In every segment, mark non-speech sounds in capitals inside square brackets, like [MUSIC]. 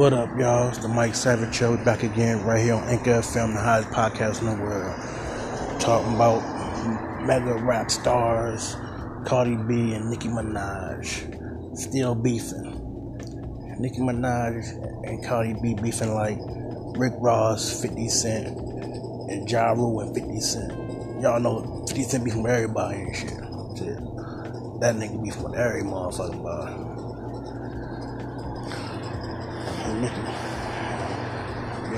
What up, y'all? It's the Mike Savage Show back again, right here on Anchor FM, the highest podcast in the world. Talking about mega rap stars, Cardi B and Nicki Minaj, still beefing. Nicki Minaj and Cardi B beefing like Rick Ross, 50 Cent, and Ja Rule and 50 Cent. Y'all know 50 Cent beefing with everybody and shit. That nigga beefing with every motherfucking body. And Nicki,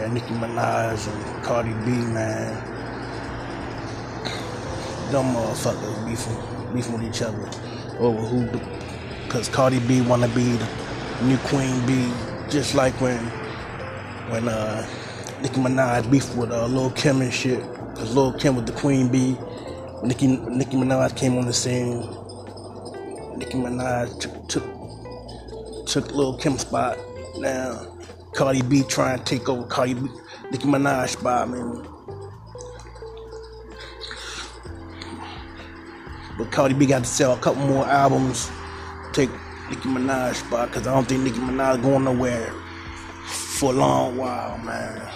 Nicki Minaj and Cardi B, man. Them motherfuckers beefing, beefing with each other over who, because Cardi B wanna be the new Queen Bee, just like when, when uh, Nicki Minaj beefed with uh, Lil Kim and shit, because Lil Kim was the Queen Bee. Nicki, Nicki Minaj came on the scene. Nicki Minaj took, took, took Lil Kim's spot. Now, Cardi B trying to take over Cardi B, Nicki Minaj spot, man. But Cardi B got to sell a couple more albums, take Nicki Minaj spot, because I don't think Nicki Minaj going nowhere for a long while, man.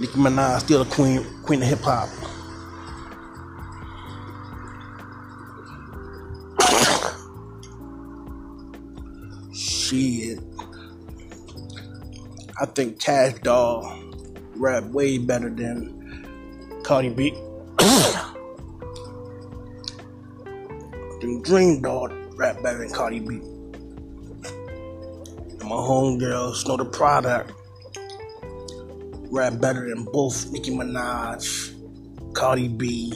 Nicki Minaj still the queen, queen of hip hop. [COUGHS] Shit. I think Cash Doll rap way better than Cardi B. [COUGHS] Dream Doll rap better than Cardi B. And my homegirl, Snow Tha Product, rap better than both Nicki Minaj, Cardi B,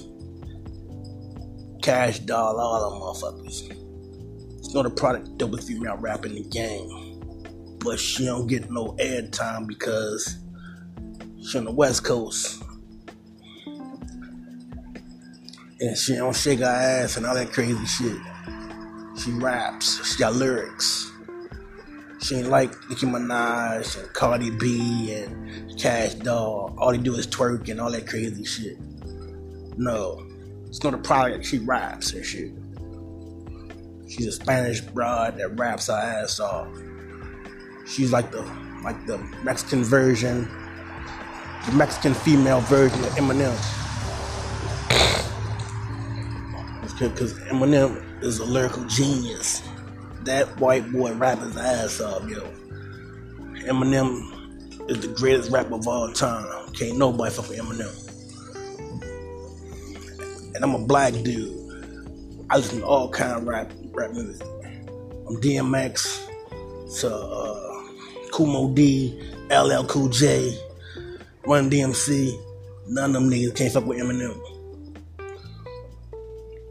Cash Doll, all them motherfuckers. Snow Tha Product, double female rap in the game but she don't get no airtime because she on the West Coast. And she don't shake her ass and all that crazy shit. She raps, she got lyrics. She ain't like Nicki Minaj and Cardi B and Cash Doll. All they do is twerk and all that crazy shit. No. It's not a product, she raps and shit. She's a Spanish broad that raps her ass off. She's like the like the Mexican version, the Mexican female version of Eminem. Because Eminem is a lyrical genius. That white boy rap his ass off, yo. Eminem is the greatest rapper of all time. Can't nobody fuck with Eminem. And I'm a black dude. I listen to all kind of rap rap music. I'm DMX to uh, Kool Moe Dee, LL Cool J, Run DMC. None of them niggas can't fuck with Eminem.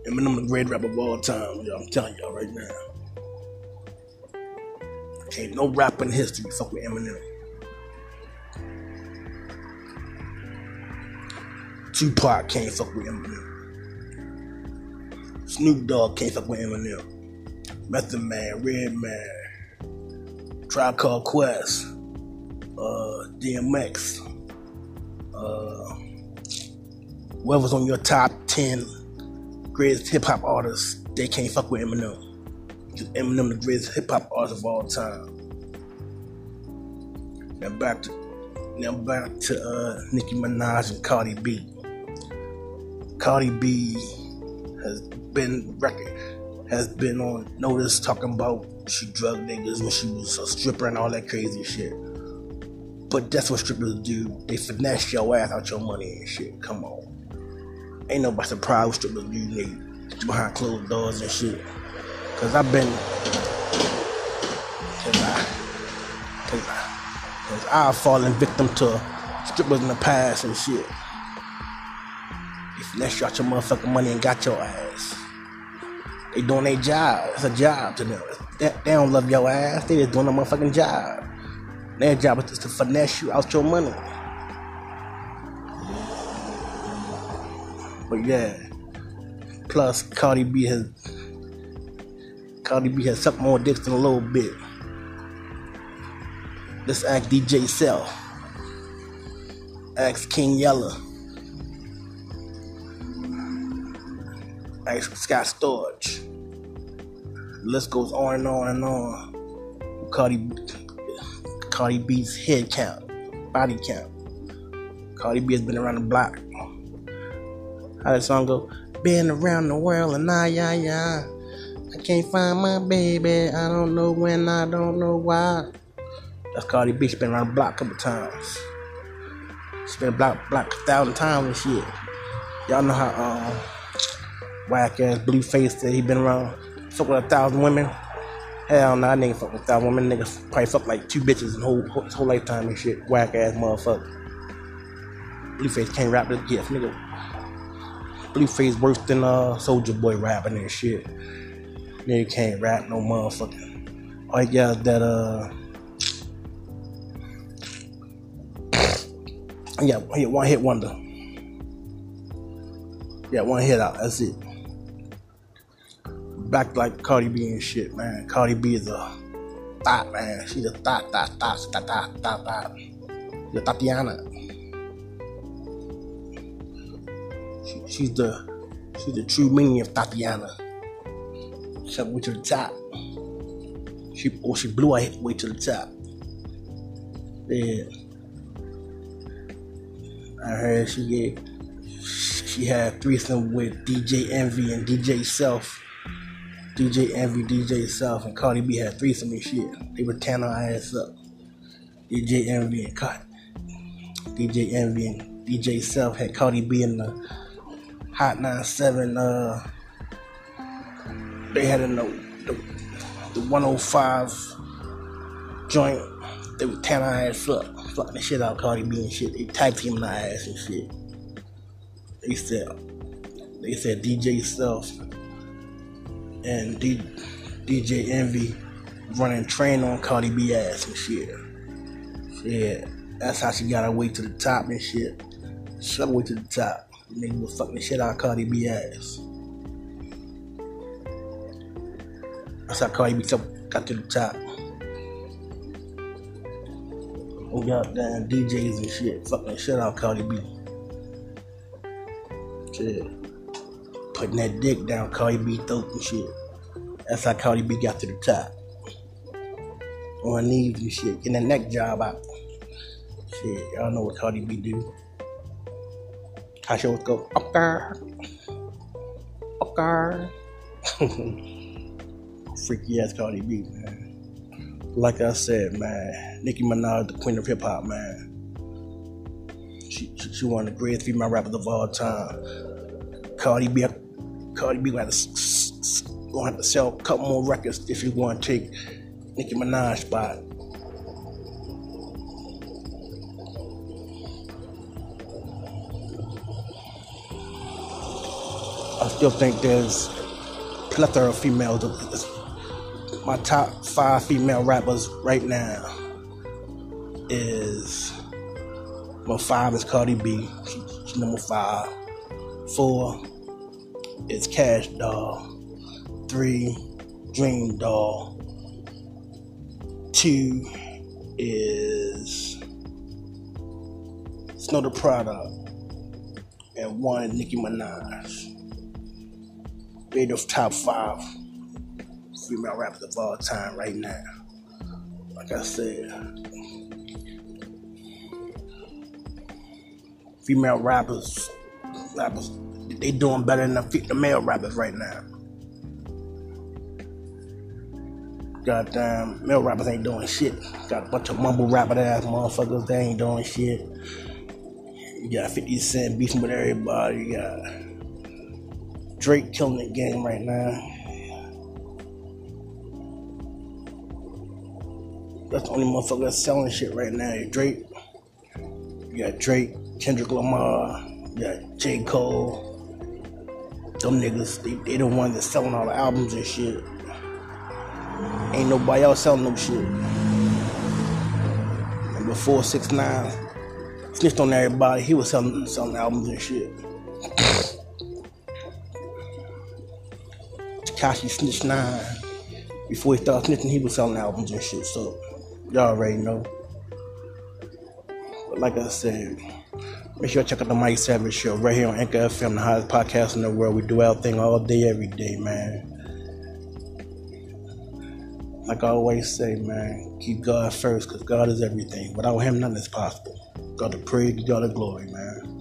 Eminem the greatest rapper of all time, yo. I'm telling y'all right now. Can't no rapper in history fuck with Eminem. Tupac can't fuck with Eminem. Snoop Dogg can't fuck with Eminem. Method Man, Redman, Tribe Called Quest, uh, DMX, uh, whoever's on your top 10 greatest hip hop artists, they can't fuck with Eminem. Because Eminem the greatest hip hop artist of all time. Now back to now back to uh, Nicki Minaj and Cardi B. Cardi B has been record has been on notice talking about she drug niggas when she was a stripper and all that crazy shit. But that's what strippers do. They finesse your ass out your money and shit. Come on. Ain't nobody surprised what strippers do, nigga. Behind closed doors and shit. Cause I've been cause I cause I cause I've fallen victim to strippers in the past and shit. They finesse you out your motherfucking money and got your ass. They doing their job. It's a job to them. They, don't love your ass. They just doing a motherfucking job. Their job is just to finesse you out your money. But yeah. Plus Cardi B has Cardi B has sucked more dicks than a little bit. Let's ask DJ Self. Ask King Yella. Ask Scott Storch. List goes on and on and on. Cardi Cardi B's head count, body count. Cardi B has been around the block. How that song go? Been around the world and I, yeah, yeah. I can't find my baby. I don't know when. I don't know why. That's Cardi B. She been around the block a couple times. She's been block block a thousand times and shit. Y'all know how um, whack ass Blueface that he been around. Fuck with a thousand women. Hell nah, nigga fuck with a thousand women. Nigga probably fuck like two bitches in whole his whole lifetime and shit. Whack ass motherfucker. Blueface can't rap this gift, nigga. Blueface worse than uh Soulja Boy rapping and shit. Nigga can't rap no motherfucking. All he got that uh. Yeah, one hit wonder. Yeah, one hit out. That's it. Back like Cardi B and shit, man. Cardi B is a thought, man. She's a thought, thought, thought, thought, thought, thought, thought. The Tatiana. She, she's the she's the true meaning of Tatiana. She way to the top. She or she blew her way to the top. Yeah. I heard she get she had threesome with DJ Envy and DJ Self. DJ Envy, DJ Self, and Cardi B had threesome and shit. They were tearing her ass up. DJ Envy and Cardi. DJ Envy and DJ Self had Cardi B in the Hot 97. Uh, they had in the, the, the 105 joint. They were tearing her ass up, fucking the shit out Cardi B and shit. They typed him in the ass and shit. They said, they said DJ Self and D, DJ Envy running train on Cardi B ass and shit. Yeah, that's how she got her way to the top and shit. Her way to the top. Nigga was fucking shit out Cardi B ass. That's how Cardi B got to the top. We got damn DJs and shit fucking shit out Cardi B. Shit putting that dick down Cardi B throat and shit. That's how Cardi B got to the top. On her knees and shit, getting that neck job out. Shit, y'all know what Cardi B do. How she always go, okay, [LAUGHS] okay. Freaky ass Cardi B, man. Like I said, man, Nicki Minaj, the queen of hip hop, man. She, she, she one of the greatest female rappers of all time. Cardi B Cardi B gonna have to, have to sell a couple more records if you want to take Nicki Minaj spot. I still think there's plethora of females. My top five female rappers right now is number five is Cardi B. she's number five. Four is Cash Doll. Three, Dream Doll. Two is Snow Tha Product. And one, Nicki Minaj. They're the top five female rappers of all time right now. Like I said, female rappers, rappers they doing better than the, the male rappers right now. Goddamn, male rappers ain't doing shit. Got a bunch of mumble rapper ass motherfuckers, they ain't doing shit. You got 50 Cent beefing with everybody. You got Drake killing the game right now. That's the only motherfucker that's selling shit right now. Drake. You got Drake, Kendrick Lamar, you got J. Cole, them niggas, they, they the ones that selling all the albums and shit. Ain't nobody else selling no shit. And before six nine snitched on everybody, he was selling selling albums and shit. Tekashi snitched nine. Before he started snitching, he was selling albums and shit. So y'all already know. But like I said. Make sure you check out the Mike Savage Show right here on Anchor FM, the hottest podcast in the world. We do our thing all day, every day, man. like I always say, man, keep God first because God is everything. Without Him, nothing is possible. God to praise, God to glory, man.